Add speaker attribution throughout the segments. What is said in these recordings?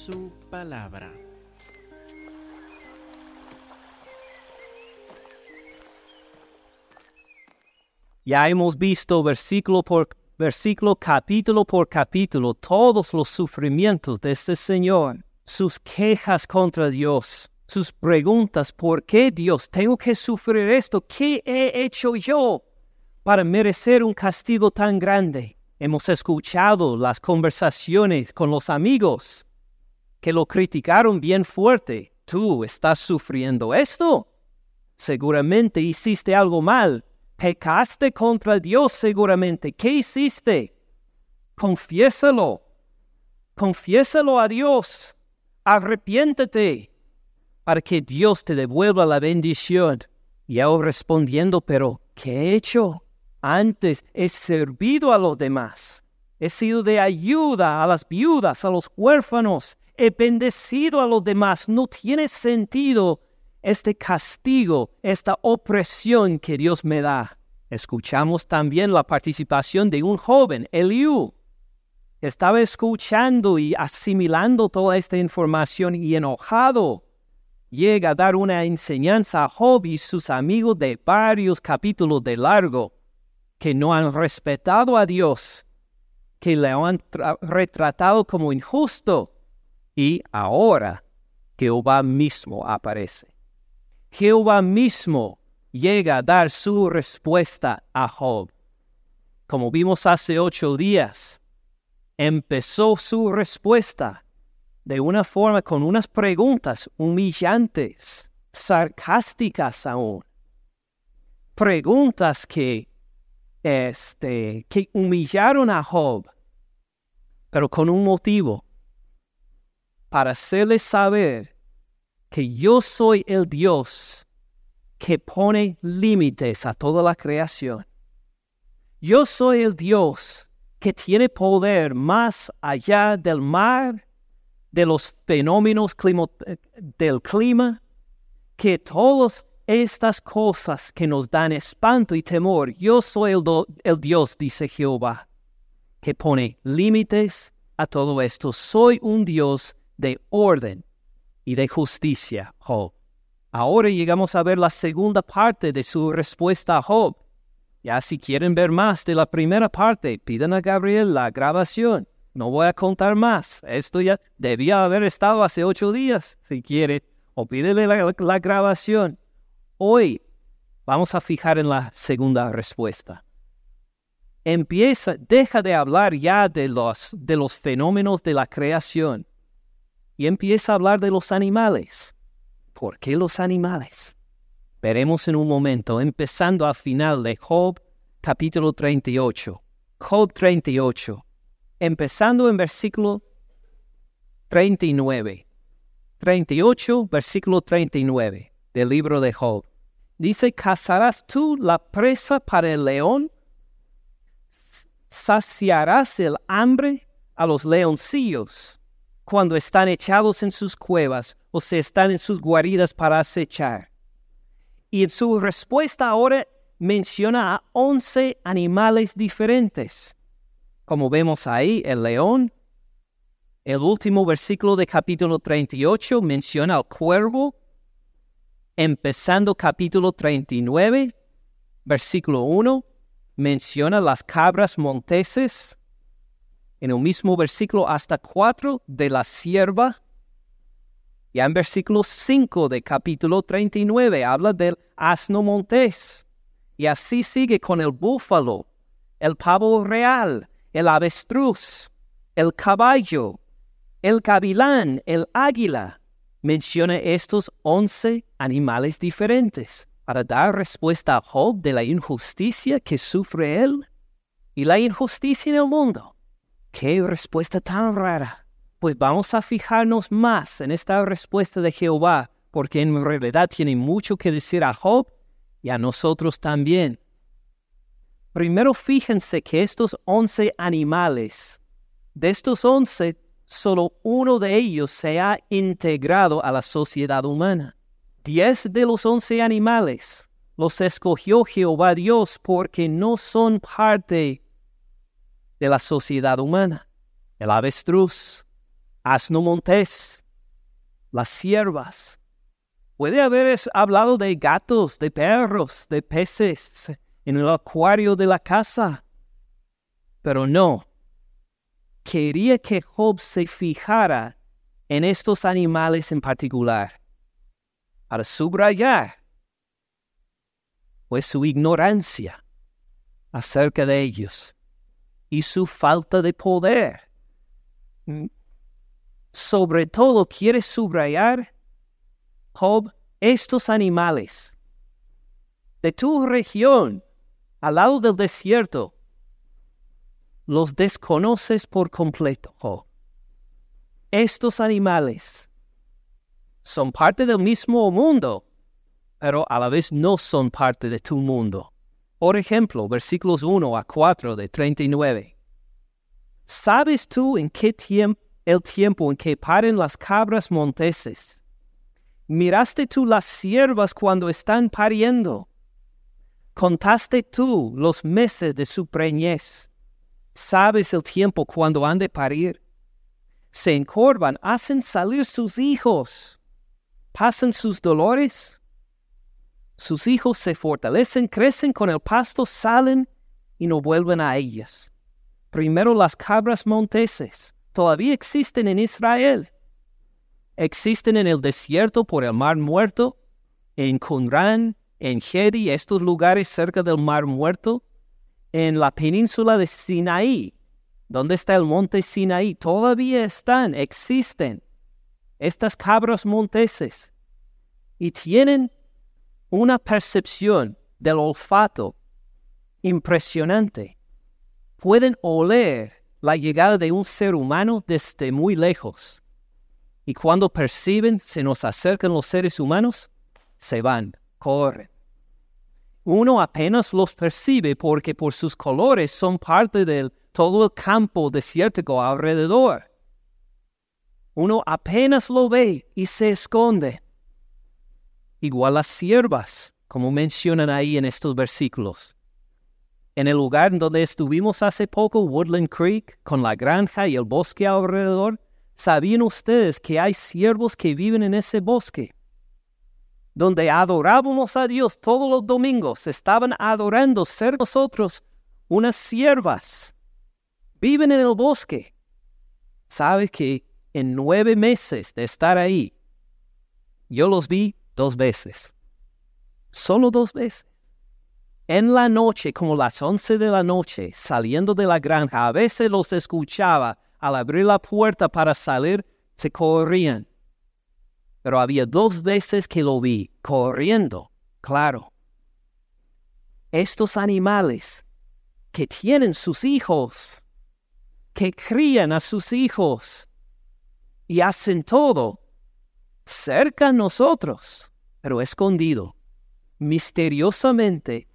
Speaker 1: su palabra.
Speaker 2: Ya hemos visto versículo por versículo, capítulo por capítulo, todos los sufrimientos de este Señor, sus quejas contra Dios, sus preguntas, ¿por qué Dios tengo que sufrir esto? ¿Qué he hecho yo para merecer un castigo tan grande? Hemos escuchado las conversaciones con los amigos que lo criticaron bien fuerte. ¿Tú estás sufriendo esto? Seguramente hiciste algo mal Pecaste contra Dios seguramente. ¿Qué hiciste? Confiésalo. Confiésalo a Dios. Arrepiéntete para que Dios te devuelva la bendición. Y ahora respondiendo, pero ¿qué he hecho? Antes he servido a los demás. He sido de ayuda a las viudas, a los huérfanos. He bendecido a los demás. No tiene sentido este castigo, esta opresión que Dios me da. Escuchamos también la participación de un joven, Eliú. Estaba escuchando y asimilando toda esta información y enojado. Llega a dar una enseñanza a Job y sus amigos de varios capítulos de largo, que no han respetado a Dios, que le han retratado como injusto. Y ahora Jehová mismo aparece. Jehová mismo llega a dar su respuesta a Job. Como vimos hace ocho días, empezó su respuesta de una forma con unas preguntas humillantes, sarcásticas aún. Preguntas que, este, que humillaron a Job, pero con un motivo, para hacerle saber que yo soy el Dios que pone límites a toda la creación. Yo soy el Dios que tiene poder más allá del mar, de los fenómenos del clima, que todas estas cosas que nos dan espanto y temor, yo soy el, el Dios, dice Jehová, que pone límites a todo esto. Soy un Dios de orden y de justicia, Job. Ahora llegamos a ver la segunda parte de su respuesta a Job. Ya si quieren ver más de la primera parte, pidan a Gabriel la grabación. No voy a contar más. Esto ya debía haber estado hace ocho días, si quiere. O pídele la, la grabación. Hoy vamos a fijar en la segunda respuesta. Empieza, deja de hablar ya de los, de los fenómenos de la creación y empieza a hablar de los animales. ¿Por qué los animales? Veremos en un momento, empezando al final de Job capítulo 38. Job 38, empezando en versículo 39. 38, versículo 39 del libro de Job. Dice, ¿cazarás tú la presa para el león? ¿Saciarás el hambre a los leoncillos? Cuando están echados en sus cuevas o se están en sus guaridas para acechar. Y en su respuesta ahora menciona a once animales diferentes. Como vemos ahí, el león. El último versículo de capítulo 38 menciona al cuervo. Empezando capítulo 39, versículo 1, menciona las cabras monteses en el mismo versículo hasta 4 de la sierva. Ya en versículo 5 de capítulo 39 habla del asno montés. Y así sigue con el búfalo, el pavo real, el avestruz, el caballo, el gavilán, el águila. Menciona estos once animales diferentes para dar respuesta a Job de la injusticia que sufre él y la injusticia en el mundo. ¡Qué respuesta tan rara! Pues vamos a fijarnos más en esta respuesta de Jehová, porque en realidad tiene mucho que decir a Job y a nosotros también. Primero fíjense que estos once animales, de estos once, solo uno de ellos se ha integrado a la sociedad humana. Diez de los once animales los escogió Jehová Dios porque no son parte de la sociedad humana. El avestruz, asno montés, las siervas. Puede haber hablado de gatos, de perros, de peces en el acuario de la casa. Pero no. Quería que Job se fijara en estos animales en particular para subrayar pues su ignorancia acerca de ellos y su falta de poder. Sobre todo quiere subrayar, Job, estos animales de tu región, al lado del desierto, los desconoces por completo. Estos animales son parte del mismo mundo, pero a la vez no son parte de tu mundo. Por ejemplo, versículos 1 a 4 de 39. ¿Sabes tú en qué tiempo el tiempo en que paren las cabras monteses? ¿Miraste tú las siervas cuando están pariendo? ¿Contaste tú los meses de su preñez? ¿Sabes el tiempo cuando han de parir? Se encorvan, hacen salir sus hijos, pasan sus dolores sus hijos se fortalecen, crecen con el pasto, salen y no vuelven a ellas. Primero las cabras monteses todavía existen en Israel. Existen en el desierto por el mar muerto, en Qumran, en Hedi, estos lugares cerca del mar muerto, en la península de Sinaí, donde está el monte Sinaí, todavía están, existen estas cabras monteses y tienen una percepción del olfato impresionante. Pueden oler la llegada de un ser humano desde muy lejos. Y cuando perciben se nos acercan los seres humanos, se van, corren. Uno apenas los percibe porque por sus colores son parte de todo el campo desértico alrededor. Uno apenas lo ve y se esconde igual las siervas, como mencionan ahí en estos versículos. En el lugar donde estuvimos hace poco, Woodland Creek, con la granja y el bosque alrededor, ¿sabían ustedes que hay siervos que viven en ese bosque? Donde adorábamos a Dios todos los domingos, estaban adorando ser nosotros unas siervas. Viven en el bosque. ¿Sabe que en nueve meses de estar ahí, yo los vi dos veces. Solo dos veces. En la noche, como las once de la noche, saliendo de la granja, a veces los escuchaba. Al abrir la puerta para salir, se corrían. Pero había dos veces que lo vi, corriendo, claro. Estos animales que tienen sus hijos, que crían a sus hijos y hacen todo cerca a nosotros pero escondido, misteriosamente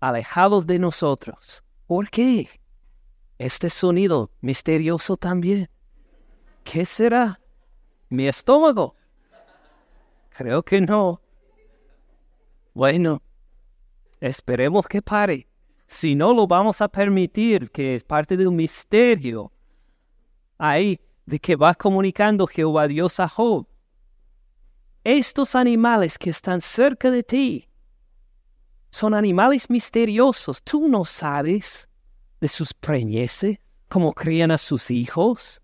Speaker 2: alejados de nosotros. ¿Por qué? Este sonido misterioso también. ¿Qué será? ¿Mi estómago? Creo que no. Bueno, esperemos que pare. Si no, lo vamos a permitir, que es parte del misterio ahí de que va comunicando Jehová Dios a Job estos animales que están cerca de ti son animales misteriosos. Tú no sabes de sus preñeces, cómo crían a sus hijos.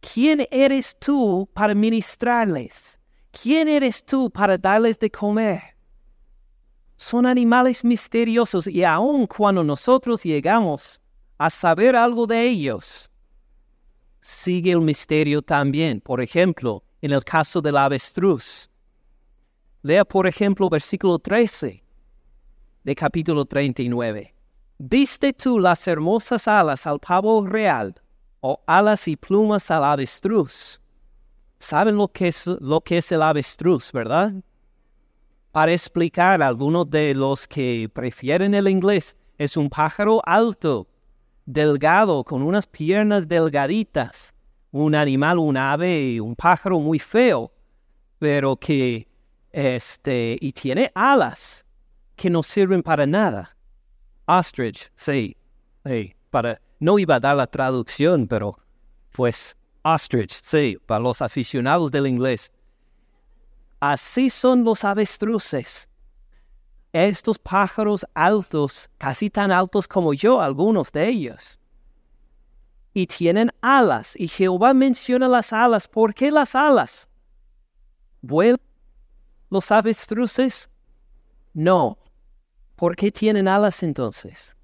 Speaker 2: ¿Quién eres tú para ministrarles? ¿Quién eres tú para darles de comer? Son animales misteriosos y aun cuando nosotros llegamos a saber algo de ellos, sigue el misterio también. Por ejemplo, en el caso del avestruz. Lea, por ejemplo, versículo 13 de capítulo 39. ¿Diste tú las hermosas alas al pavo real o alas y plumas al avestruz? ¿Saben lo que es, lo que es el avestruz, verdad? Para explicar a algunos de los que prefieren el inglés, es un pájaro alto, delgado, con unas piernas delgaditas, un animal, un ave, un pájaro muy feo, pero que, este, y tiene alas que no sirven para nada. Ostrich, sí, para, no iba a dar la traducción, pero pues ostrich, sí, para los aficionados del inglés. Así son los avestruces. Estos pájaros altos, casi tan altos como yo, algunos de ellos. Y tienen alas, y Jehová menciona las alas. ¿Por qué las alas? ¿Vuelan los avestruces? No. ¿Por qué tienen alas entonces?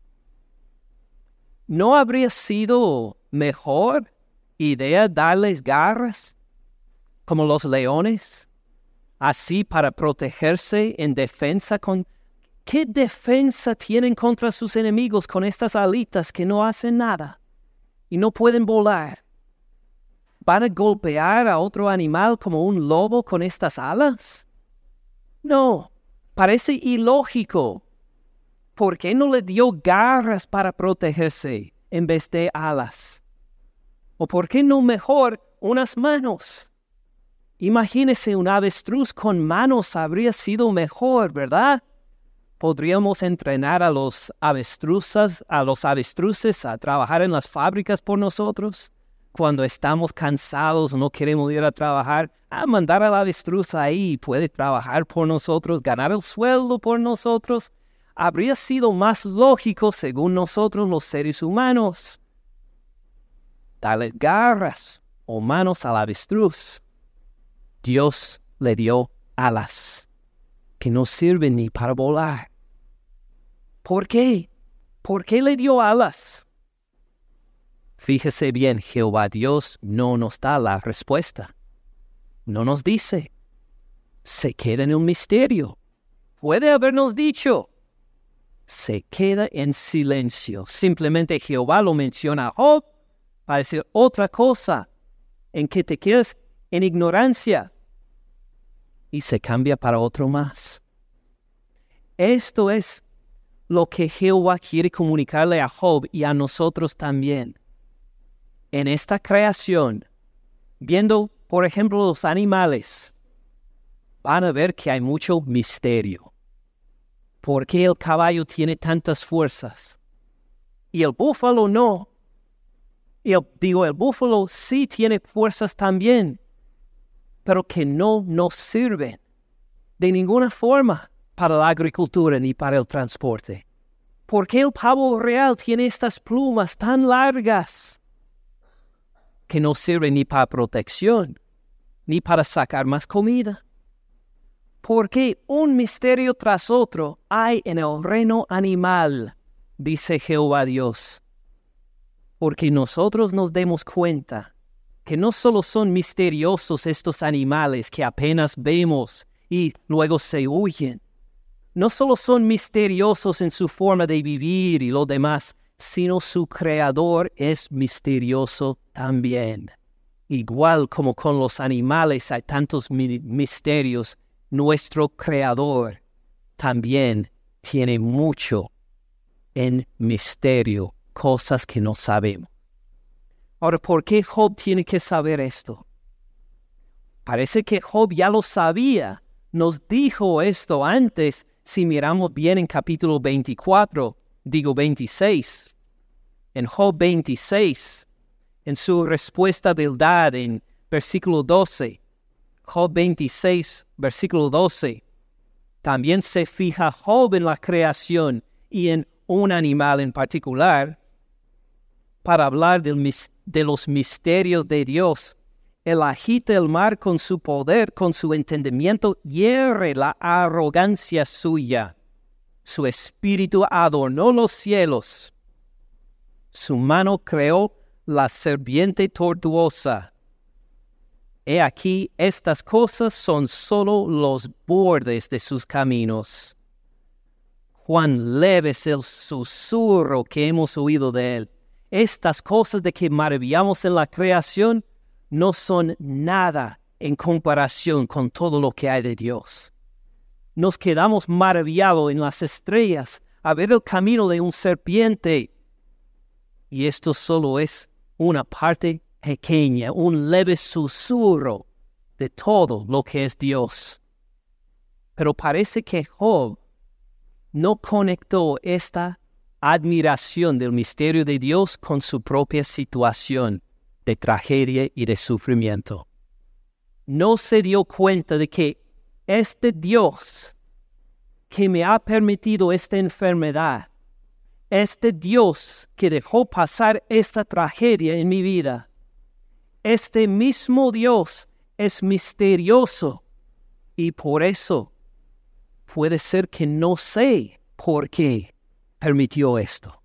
Speaker 2: ¿No habría sido mejor idea darles garras como los leones? Así para protegerse en defensa con... ¿Qué defensa tienen contra sus enemigos con estas alitas que no hacen nada y no pueden volar? ¿Van a golpear a otro animal como un lobo con estas alas? No, parece ilógico. ¿Por qué no le dio garras para protegerse en vez de alas? ¿O por qué no mejor unas manos? Imagínese un avestruz con manos habría sido mejor, ¿verdad? Podríamos entrenar a los avestruzas, a los avestruces a trabajar en las fábricas por nosotros. Cuando estamos cansados, no queremos ir a trabajar, a mandar al avestruz ahí, puede trabajar por nosotros, ganar el sueldo por nosotros. Habría sido más lógico, según nosotros los seres humanos, darle garras o manos al avestruz. Dios le dio alas que no sirven ni para volar. ¿Por qué? ¿Por qué le dio alas? Fíjese bien, Jehová Dios no nos da la respuesta. No nos dice. Se queda en un misterio. Puede habernos dicho. Se queda en silencio. Simplemente Jehová lo menciona a Job para decir otra cosa en que te quedas en ignorancia y se cambia para otro más. Esto es lo que Jehová quiere comunicarle a Job y a nosotros también. En esta creación, viendo, por ejemplo, los animales, van a ver que hay mucho misterio. ¿Por qué el caballo tiene tantas fuerzas? Y el búfalo no. Y digo, el búfalo sí tiene fuerzas también, pero que no nos sirven de ninguna forma para la agricultura ni para el transporte. ¿Por qué el pavo real tiene estas plumas tan largas que no sirven ni para protección ni para sacar más comida? Porque un misterio tras otro hay en el reino animal, dice Jehová Dios. Porque nosotros nos demos cuenta que no solo son misteriosos estos animales que apenas vemos y luego se huyen, no solo son misteriosos en su forma de vivir y lo demás, sino su creador es misterioso también. Igual como con los animales hay tantos misterios, nuestro creador también tiene mucho en misterio, cosas que no sabemos. Ahora, ¿por qué Job tiene que saber esto? Parece que Job ya lo sabía. Nos dijo esto antes si miramos bien en capítulo 24, digo 26. En Job 26, en su respuesta de verdad en versículo 12. Job 26, versículo 12. También se fija Job en la creación y en un animal en particular para hablar de los misterios de Dios. Él agita el mar con su poder, con su entendimiento, hierre la arrogancia suya. Su espíritu adornó los cielos. Su mano creó la serpiente tortuosa. He aquí, estas cosas son sólo los bordes de sus caminos. Cuán leve es el susurro que hemos oído de él estas cosas de que maravillamos en la creación no son nada en comparación con todo lo que hay de Dios. Nos quedamos maravillados en las estrellas a ver el camino de un serpiente. Y esto solo es una parte pequeña, un leve susurro de todo lo que es Dios. Pero parece que Job no conectó esta admiración del misterio de Dios con su propia situación, de tragedia y de sufrimiento. No se dio cuenta de que este Dios que me ha permitido esta enfermedad, este Dios que dejó pasar esta tragedia en mi vida, este mismo Dios es misterioso y por eso puede ser que no sé por qué permitió esto.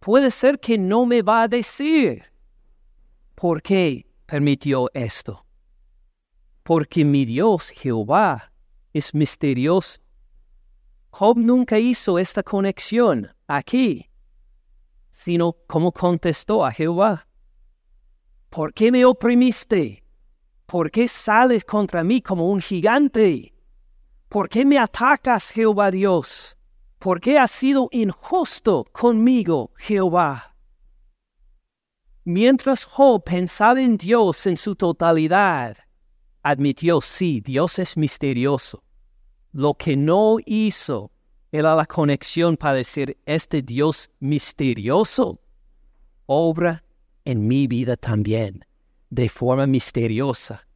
Speaker 2: Puede ser que no me va a decir por qué permitió esto. Porque mi Dios Jehová es misterioso. Job nunca hizo esta conexión aquí, sino como contestó a Jehová. ¿Por qué me oprimiste? ¿Por qué sales contra mí como un gigante? ¿Por qué me atacas, Jehová Dios? ¿Por qué has sido injusto conmigo, Jehová? Mientras Job pensaba en Dios en su totalidad, admitió, sí, Dios es misterioso. Lo que no hizo era la conexión para decir, este Dios misterioso obra en mi vida también, de forma misteriosa.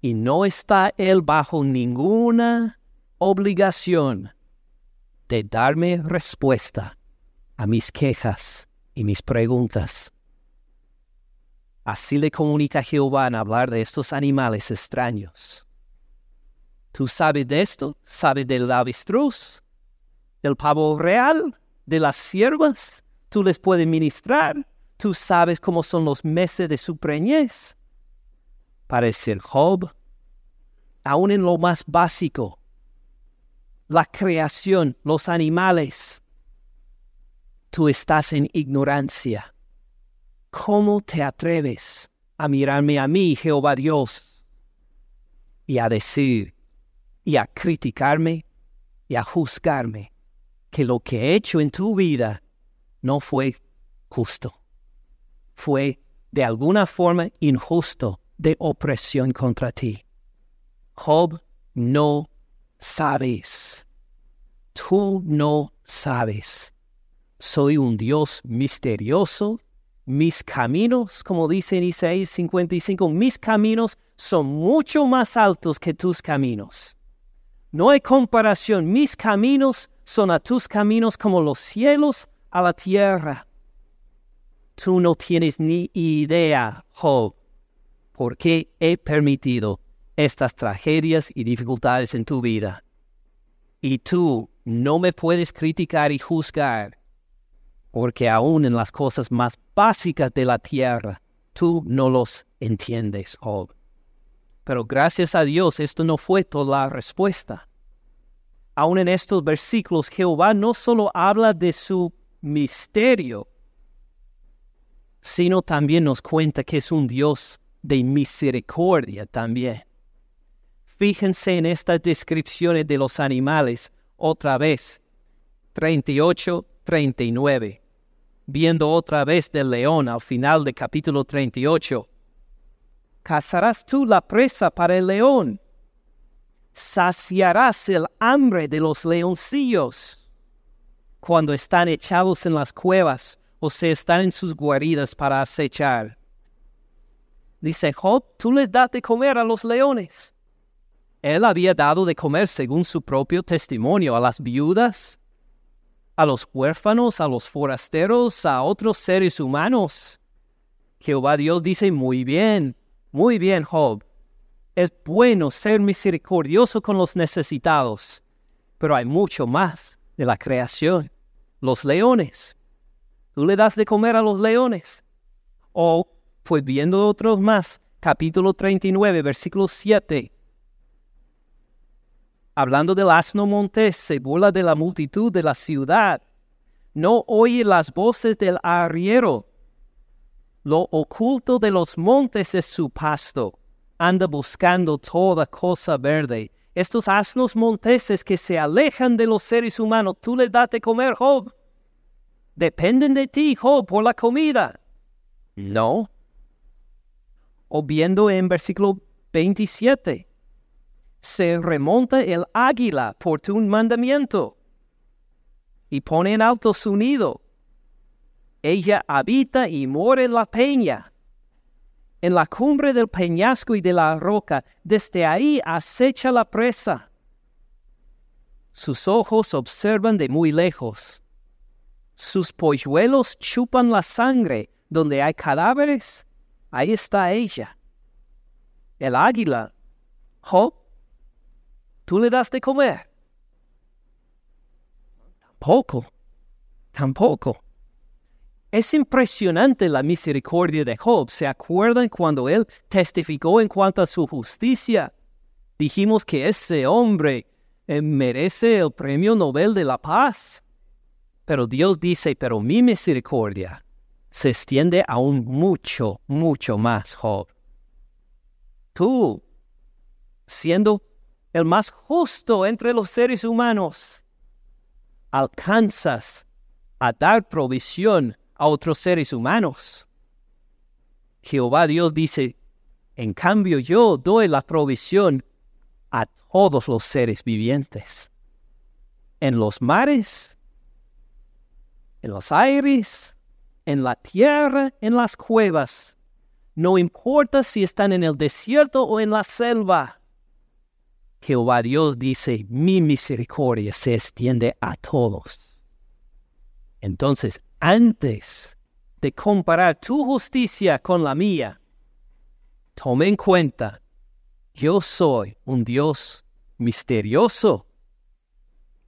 Speaker 2: Y no está Él bajo ninguna obligación de darme respuesta a mis quejas y mis preguntas. Así le comunica Jehová en hablar de estos animales extraños. ¿Tú sabes de esto? ¿Sabes del avestruz? ¿Del pavo real? ¿De las siervas? ¿Tú les puedes ministrar? Tú sabes cómo son los meses de su preñez. Para ser Job, aún en lo más básico, la creación, los animales, tú estás en ignorancia. ¿Cómo te atreves a mirarme a mí, Jehová Dios, y a decir, y a criticarme, y a juzgarme, que lo que he hecho en tu vida no fue justo? fue de alguna forma injusto de opresión contra ti. Job, no sabes. Tú no sabes. Soy un Dios misterioso. Mis caminos, como dice en Isaías 55, mis caminos son mucho más altos que tus caminos. No hay comparación. Mis caminos son a tus caminos como los cielos a la tierra. Tú no tienes ni idea, Job, por qué he permitido estas tragedias y dificultades en tu vida. Y tú no me puedes criticar y juzgar, porque aún en las cosas más básicas de la tierra, tú no los entiendes, Job. Pero gracias a Dios esto no fue toda la respuesta. Aún en estos versículos Jehová no solo habla de su misterio, sino también nos cuenta que es un Dios de misericordia también. Fíjense en estas descripciones de los animales otra vez. 38, 39. Viendo otra vez del león al final del capítulo 38. Cazarás tú la presa para el león. Saciarás el hambre de los leoncillos. Cuando están echados en las cuevas, o se están en sus guaridas para acechar. Dice Job, tú les das de comer a los leones. Él había dado de comer según su propio testimonio a las viudas, a los huérfanos, a los forasteros, a otros seres humanos. Jehová Dios dice, muy bien, muy bien, Job. Es bueno ser misericordioso con los necesitados, pero hay mucho más de la creación. Los leones, tú le das de comer a los leones. O, pues viendo otros más, capítulo 39, versículo 7. Hablando del asno montés, se burla de la multitud de la ciudad. No oye las voces del arriero. Lo oculto de los montes es su pasto. Anda buscando toda cosa verde. Estos asnos monteses que se alejan de los seres humanos, tú le das de comer, Job dependen de ti, Job, por la comida. No. O viendo en versículo 27, se remonta el águila por tu mandamiento y pone en alto su nido. Ella habita y mora en la peña, en la cumbre del peñasco y de la roca, desde ahí acecha la presa. Sus ojos observan de muy lejos. Sus polluelos chupan la sangre. Donde hay cadáveres, ahí está ella. El águila. Job, ¿tú le das de comer? Tampoco, tampoco. Es impresionante la misericordia de Job. ¿Se acuerdan cuando él testificó en cuanto a su justicia? Dijimos que ese hombre eh, merece el premio Nobel de la Paz. Pero Dios dice, pero mi misericordia se extiende aún mucho, mucho más, Job. Tú, siendo el más justo entre los seres humanos, alcanzas a dar provisión a otros seres humanos. Jehová Dios dice, en cambio yo doy la provisión a todos los seres vivientes, en los mares, en los aires, en la tierra, en las cuevas. No importa si están en el desierto o en la selva. Jehová Dios dice, mi misericordia se extiende a todos. Entonces, antes de comparar tu justicia con la mía, tome en cuenta, yo soy un Dios misterioso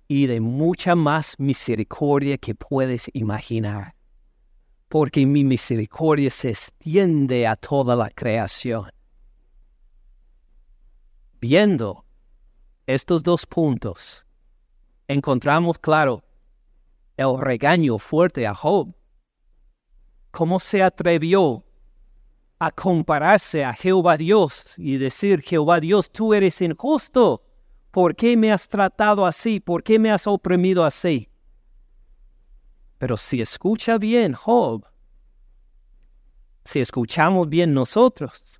Speaker 2: y de mucha más misericordia que puedes imaginar, porque mi misericordia se extiende a toda la creación. Viendo estos dos puntos, encontramos claro el regaño fuerte a Job. ¿Cómo se atrevió a compararse a Jehová Dios y decir, Jehová Dios, tú eres injusto? ¿Por qué me has tratado así? ¿Por qué me has oprimido así? Pero si escucha bien Job, si escuchamos bien nosotros,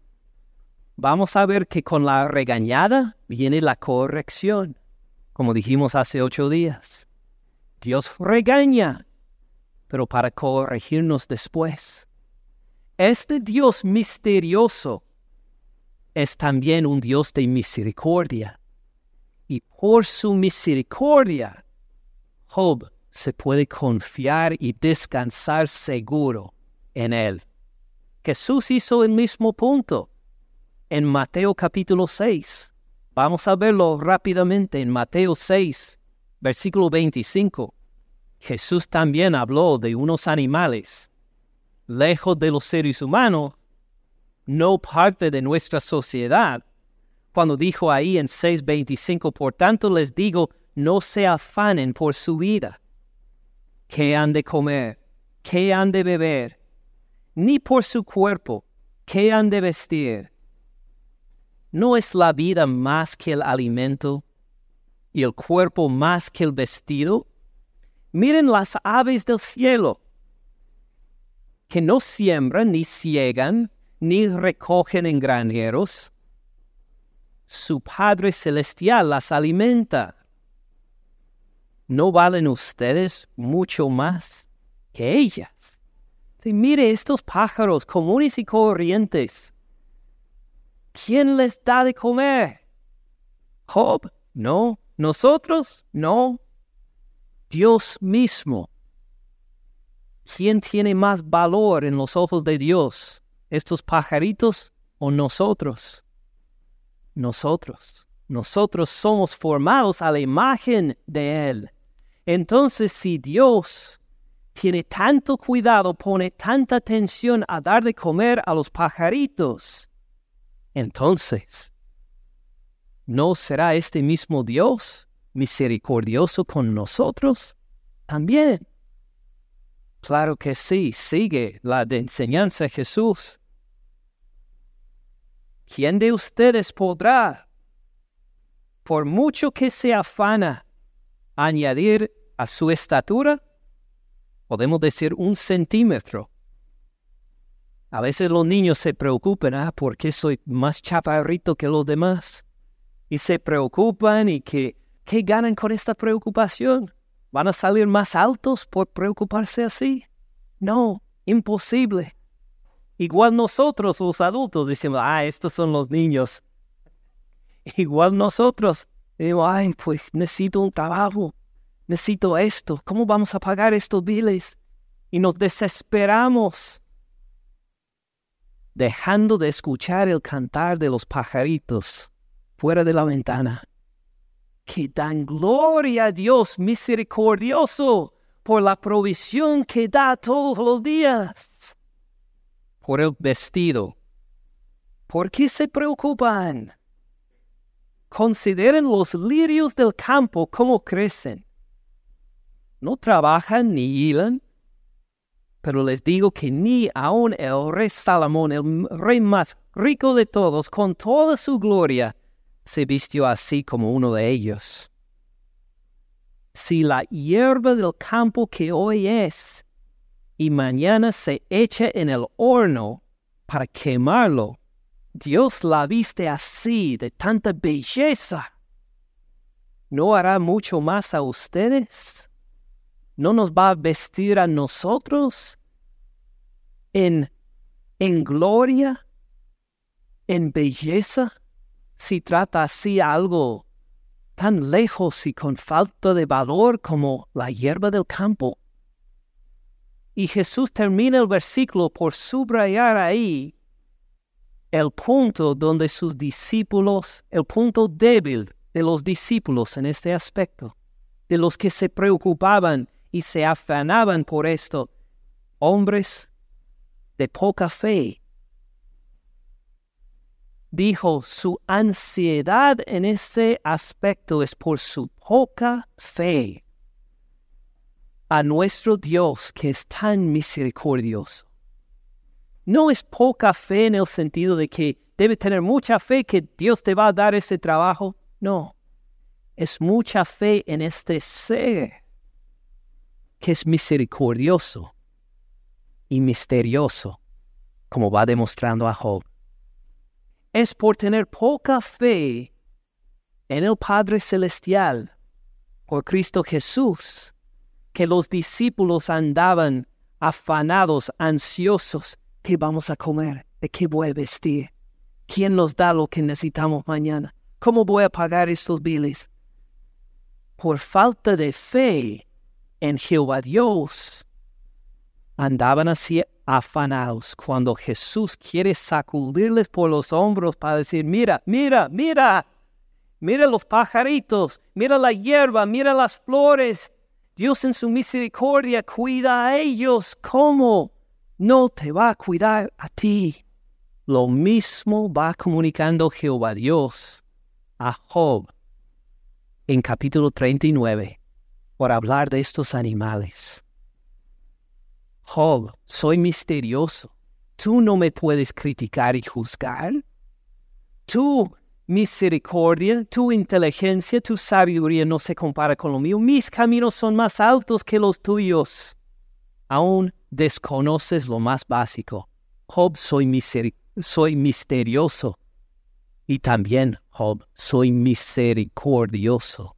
Speaker 2: vamos a ver que con la regañada viene la corrección, como dijimos hace ocho días. Dios regaña, pero para corregirnos después. Este Dios misterioso es también un Dios de misericordia. Y por su misericordia, Job se puede confiar y descansar seguro en él. Jesús hizo el mismo punto en Mateo capítulo 6. Vamos a verlo rápidamente en Mateo 6, Versículo 25. Jesús también habló de unos animales, lejos de los seres humanos, no parte de nuestra sociedad, cuando dijo ahí en 6.25, por tanto les digo, no se afanen por su vida. ¿Qué han de comer? ¿Qué han de beber? Ni por su cuerpo, ¿qué han de vestir? ¿No es la vida más que el alimento y el cuerpo más que el vestido? Miren las aves del cielo, que no siembran, ni ciegan, ni recogen en graneros. Su Padre Celestial las alimenta. ¿No valen ustedes mucho más que ellas? mire estos pájaros comunes y corrientes. ¿Quién les da de comer? Job, no. Nosotros, no. Dios mismo. ¿Quién tiene más valor en los ojos de Dios? ¿Estos pajaritos o nosotros? Nosotros. Nosotros somos formados a la imagen de Él. Entonces, si Dios tiene tanto cuidado, pone tanta atención a dar de comer a los pajaritos, entonces ¿no será este mismo Dios misericordioso con nosotros también? Claro que sí, sigue la de enseñanza de Jesús. ¿Quién de ustedes podrá, por mucho que se afana, añadir a su estatura? Podemos decir un centímetro. A veces los niños se preocupan, ah, ¿por qué soy más chaparrito que los demás? y se preocupan y que, ¿qué ganan con esta preocupación? ¿Van a salir más altos por preocuparse así? No, imposible. Igual nosotros los adultos decimos, ah, estos son los niños. Igual nosotros decimos, ay, pues necesito un trabajo, necesito esto, ¿cómo vamos a pagar estos biles? Y nos desesperamos, dejando de escuchar el cantar de los pajaritos fuera de la ventana, que dan gloria a Dios misericordioso por la provisión que da todos los días por el vestido. ¿Por qué se preocupan? Consideren los lirios del campo cómo crecen. No trabajan ni hilan, pero les digo que ni aun el rey Salomón, el rey más rico de todos, con toda su gloria, se vistió así como uno de ellos. Si la hierba del campo que hoy es y mañana se echa en el horno para quemarlo. Dios la viste así, de tanta belleza. ¿No hará mucho más a ustedes? ¿No nos va a vestir a nosotros en, gloria, en belleza, si trata así algo tan lejos y con falta de valor como la hierba del campo? Y Jesús termina el versículo por subrayar ahí el punto donde sus discípulos, el punto débil de los discípulos en este aspecto, de los que se preocupaban y se afanaban por esto, hombres de poca fe. Dijo, su ansiedad en este aspecto es por su poca fe a nuestro Dios que es tan misericordioso. No es poca fe en el sentido de que debe tener mucha fe que Dios te va a dar ese trabajo. No, es mucha fe en este ser que es misericordioso y misterioso, como va demostrando a Job. Es por tener poca fe en el Padre Celestial, por Cristo Jesús, que los discípulos andaban afanados, ansiosos. ¿Qué vamos a comer? ¿De qué voy a vestir? ¿Quién nos da lo que necesitamos mañana? ¿Cómo voy a pagar estos biles? Por falta de fe en Jehová Dios, andaban así afanados cuando Jesús quiere sacudirles por los hombros para decir, mira, mira, mira, mira los pajaritos, mira la hierba, mira las flores, Dios en su misericordia cuida a ellos. ¿Cómo no te va a cuidar a ti? Lo mismo va comunicando Jehová Dios a Job en capítulo 39 por hablar de estos animales. Job, soy misterioso. Tú no me puedes criticar y juzgar. Tú misericordia, tu inteligencia, tu sabiduría no se compara con lo mío. Mis caminos son más altos que los tuyos. Aún desconoces lo más básico. Job, soy, soy misterioso. Y también, Job, soy misericordioso.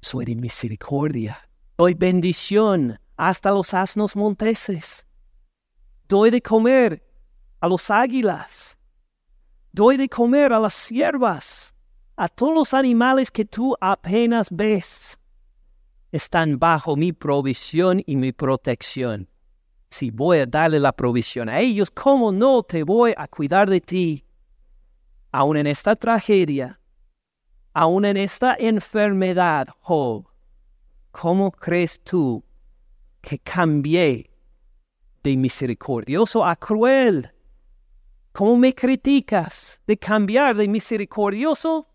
Speaker 2: Soy de misericordia. Doy bendición hasta los asnos monteses. Doy de comer a los águilas doy de comer a las siervas, a todos los animales que tú apenas ves. Están bajo mi provisión y mi protección. Si voy a darle la provisión a ellos, ¿cómo no te voy a cuidar de ti? Aún en esta tragedia, aún en esta enfermedad, Job, ¿cómo crees tú que cambié de misericordioso a cruel? ¿Cómo me criticas de cambiar de misericordioso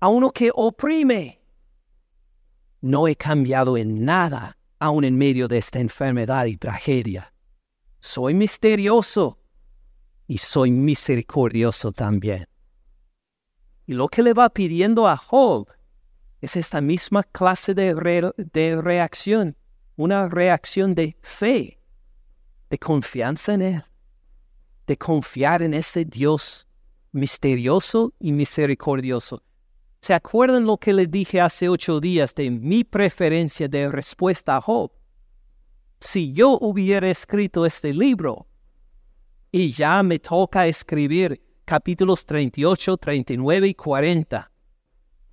Speaker 2: a uno que oprime? No he cambiado en nada, aun en medio de esta enfermedad y tragedia. Soy misterioso y soy misericordioso también. Y lo que le va pidiendo a Job es esta misma clase de, de reacción, una reacción de fe, de confianza en Él de confiar en ese Dios misterioso y misericordioso. ¿Se acuerdan lo que les dije hace ocho días de mi preferencia de respuesta a Job? Si yo hubiera escrito este libro, y ya me toca escribir capítulos 38, 39 y 40.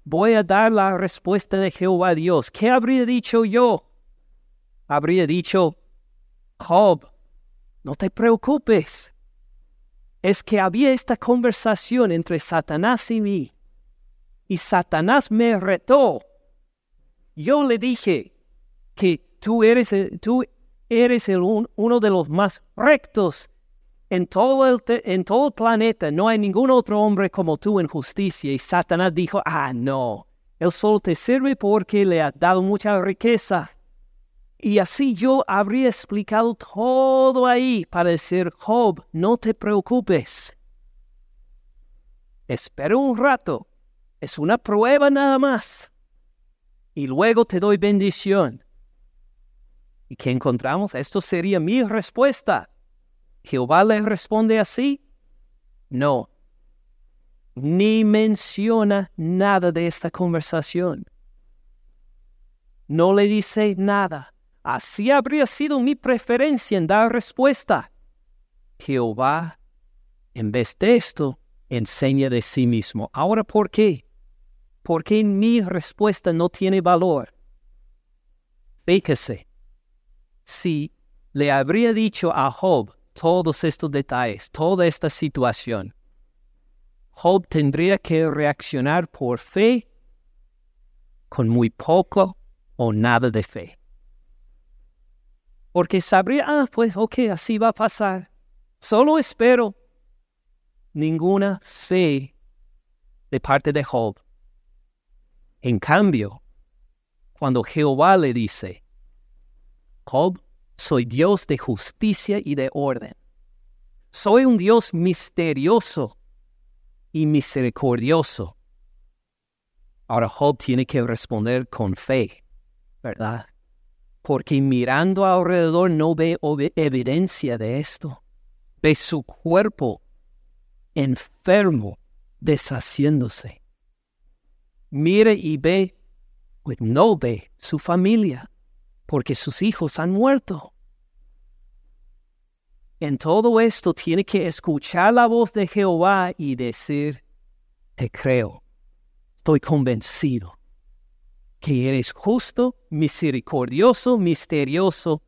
Speaker 2: Voy a dar la respuesta de Jehová Dios. ¿Qué habría dicho yo? Habría dicho, Job, no te preocupes. Es que había esta conversación entre Satanás y mí. Y Satanás me retó. Yo le dije que tú eres, tú eres el uno de los más rectos en todo, el en todo planeta. No hay ningún otro hombre como tú en justicia. Y Satanás dijo, ah, no, él solo te sirve porque le ha dado mucha riqueza. Y así yo habría explicado todo ahí para decir, Job, no te preocupes. Espera un rato. Es una prueba nada más. Y luego te doy bendición. ¿Y qué encontramos? Esto sería mi respuesta. ¿Jehová le responde así? No. Ni menciona nada de esta conversación. No le dice nada. Así habría sido mi preferencia en dar respuesta. Jehová, en vez de esto, enseña de sí mismo. Ahora, ¿por qué? Porque mi respuesta no tiene valor. Fíjese, si le habría dicho a Job todos estos detalles, toda esta situación, Job tendría que reaccionar por fe con muy poco o nada de fe. Porque sabría, ah, pues ok, así va a pasar. Solo espero ninguna fe de parte de Job. En cambio, cuando Jehová le dice, Job, soy Dios de justicia y de orden. Soy un Dios misterioso y misericordioso. Ahora Job tiene que responder con fe, ¿verdad? Porque mirando alrededor no ve evidencia de esto. Ve su cuerpo enfermo, deshaciéndose. Mire y ve, pues no ve su familia, porque sus hijos han muerto. En todo esto tiene que escuchar la voz de Jehová y decir, te creo, estoy convencido que eres justo, misericordioso, misterioso,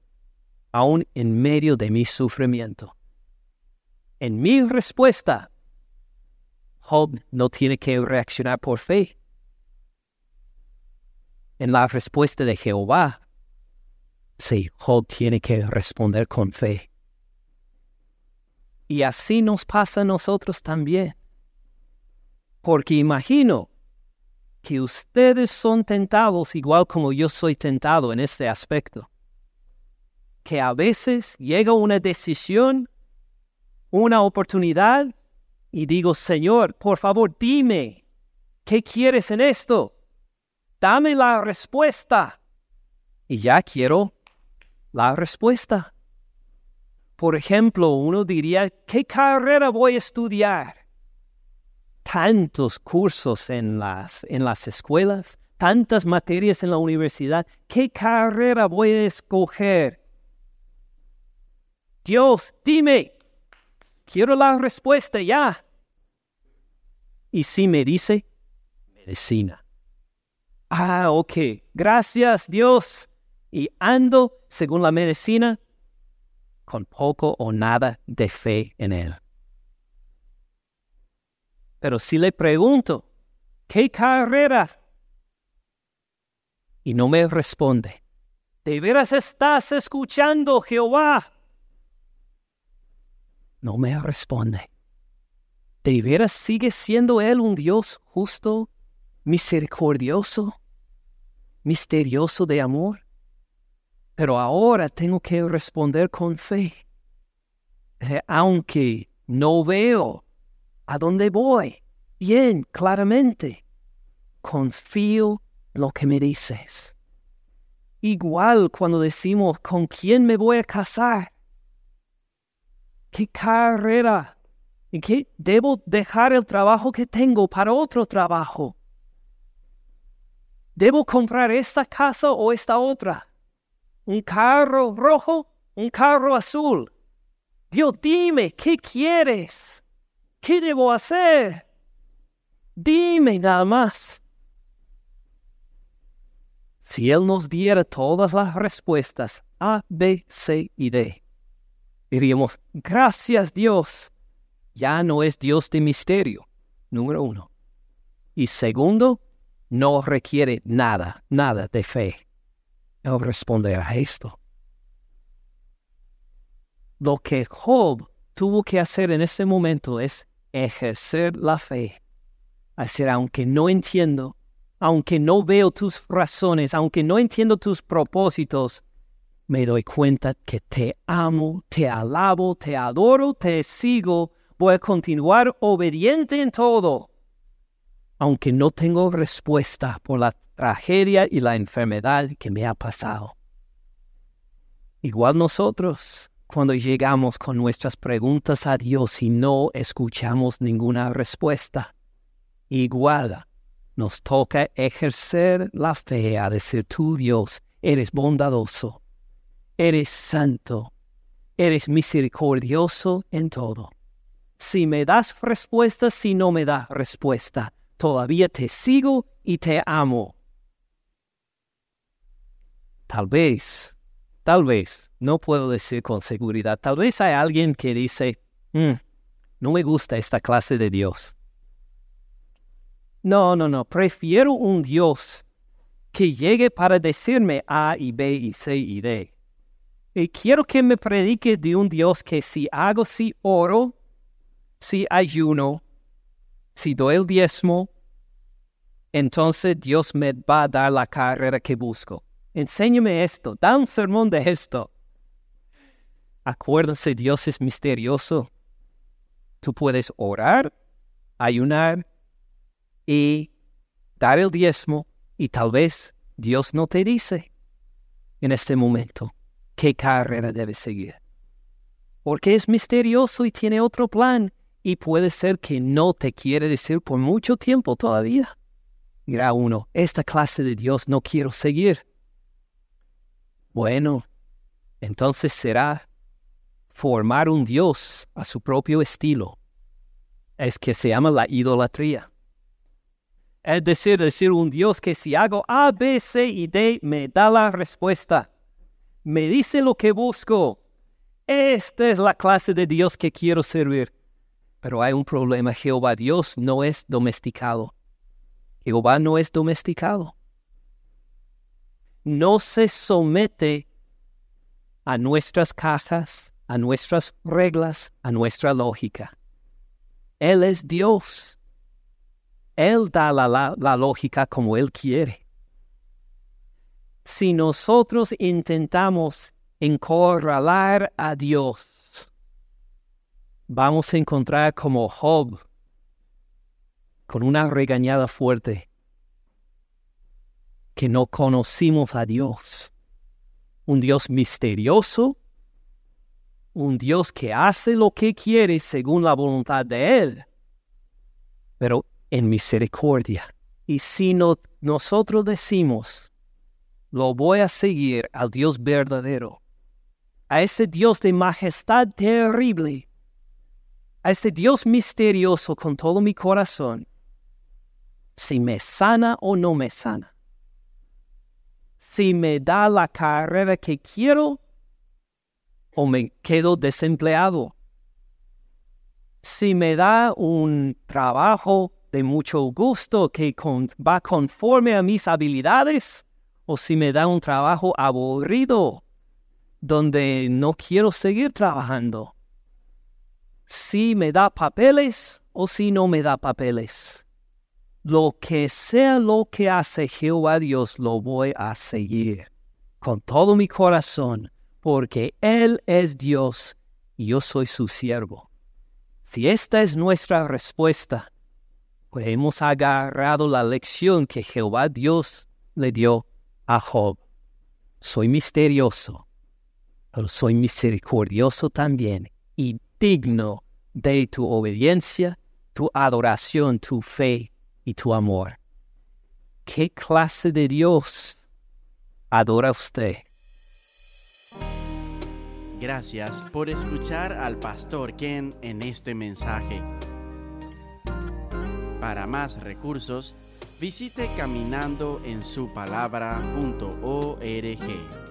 Speaker 2: aún en medio de mi sufrimiento. En mi respuesta, Job no tiene que reaccionar por fe. En la respuesta de Jehová, sí, Job tiene que responder con fe. Y así nos pasa a nosotros también. Porque imagino que ustedes son tentados igual como yo soy tentado en este aspecto. Que a veces llega una decisión, una oportunidad, y digo, Señor, por favor, dime, ¿qué quieres en esto? Dame la respuesta. Y ya quiero la respuesta. Por ejemplo, uno diría, ¿qué carrera voy a estudiar? Tantos cursos en las, en las escuelas, tantas materias en la universidad. ¿Qué carrera voy a escoger? Dios, dime. Quiero la respuesta ya. Y si me dice, medicina. Ah, ok. Gracias, Dios. Y ando, según la medicina, con poco o nada de fe en Él. Pero si le pregunto, ¿qué carrera? Y no me responde. ¿De veras estás escuchando, Jehová? No me responde. ¿De veras sigue siendo Él un Dios justo, misericordioso, misterioso de amor? Pero ahora tengo que responder con fe. Eh, aunque no veo ¿A dónde voy? Bien, claramente. Confío lo que me dices. Igual cuando decimos, ¿con quién me voy a casar? ¿Qué carrera? ¿En qué debo dejar el trabajo que tengo para otro trabajo? ¿Debo comprar esta casa o esta otra? ¿Un carro rojo? ¿Un carro azul? Dios, dime, ¿qué quieres? ¿Qué debo hacer? Dime nada más. Si Él nos diera todas las respuestas A, B, C y D, diríamos, gracias Dios, ya no es Dios de misterio, número uno. Y segundo, no requiere nada, nada de fe. No responder a esto. Lo que Job tuvo que hacer en ese momento es ejercer la fe. Hacer, aunque no entiendo, aunque no veo tus razones, aunque no entiendo tus propósitos, me doy cuenta que te amo, te alabo, te adoro, te sigo, voy a continuar obediente en todo, aunque no tengo respuesta por la tragedia y la enfermedad que me ha pasado. Igual nosotros, cuando llegamos con nuestras preguntas a Dios y no escuchamos ninguna respuesta, igual nos toca ejercer la fe a decir, tú Dios, eres bondadoso, eres santo, eres misericordioso en todo. Si me das respuesta, si no me das respuesta, todavía te sigo y te amo. Tal vez, tal vez, no puedo decir con seguridad, tal vez hay alguien que dice, mm, no me gusta esta clase de Dios. No, no, no, prefiero un Dios que llegue para decirme A y B y C y D. Y quiero que me predique de un Dios que si hago, si oro, si ayuno, si doy el diezmo, entonces Dios me va a dar la carrera que busco. Enséñame esto, da un sermón de esto. Acuérdense, Dios es misterioso. Tú puedes orar, ayunar y dar el diezmo y tal vez Dios no te dice en este momento qué carrera debes seguir. Porque es misterioso y tiene otro plan y puede ser que no te quiere decir por mucho tiempo todavía. Dirá uno, esta clase de Dios no quiero seguir. Bueno, entonces será formar un Dios a su propio estilo. Es que se llama la idolatría. Es decir, decir un Dios que si hago A, B, C y D me da la respuesta me dice lo que busco. Esta es la clase de Dios que quiero servir. Pero hay un problema, Jehová Dios no es domesticado. Jehová no es domesticado. No se somete a nuestras casas, a nuestras reglas, a nuestra lógica. Él es Dios. Él da la, la lógica como Él quiere si nosotros intentamos encorralar a Dios, vamos a encontrar como Job con una regañada fuerte que no conocimos a Dios. Un Dios misterioso, un Dios que hace lo que quiere según la voluntad de Él, pero en misericordia. Y si nosotros decimos, lo voy a seguir al Dios verdadero, a ese Dios de majestad terrible, a ese Dios misterioso con todo mi corazón, si me sana o no me sana, si me da la carrera que quiero o me quedo desempleado, si me da un trabajo de mucho gusto que va conforme a mis habilidades, o si me da un trabajo aburrido donde no quiero seguir trabajando. Si me da papeles o si no me da papeles. Lo que sea lo que hace Jehová Dios, lo voy a seguir con todo mi corazón, porque Él es Dios y yo soy su siervo. Si esta es nuestra respuesta, pues hemos agarrado la lección que Jehová Dios le dio a Job, soy misterioso, pero soy misericordioso también y digno de tu obediencia, tu adoración, tu fe y tu amor. ¿Qué clase de Dios adora usted?
Speaker 1: Gracias por escuchar al pastor Ken en este mensaje. Para más recursos, visite caminandoensupalabra.org.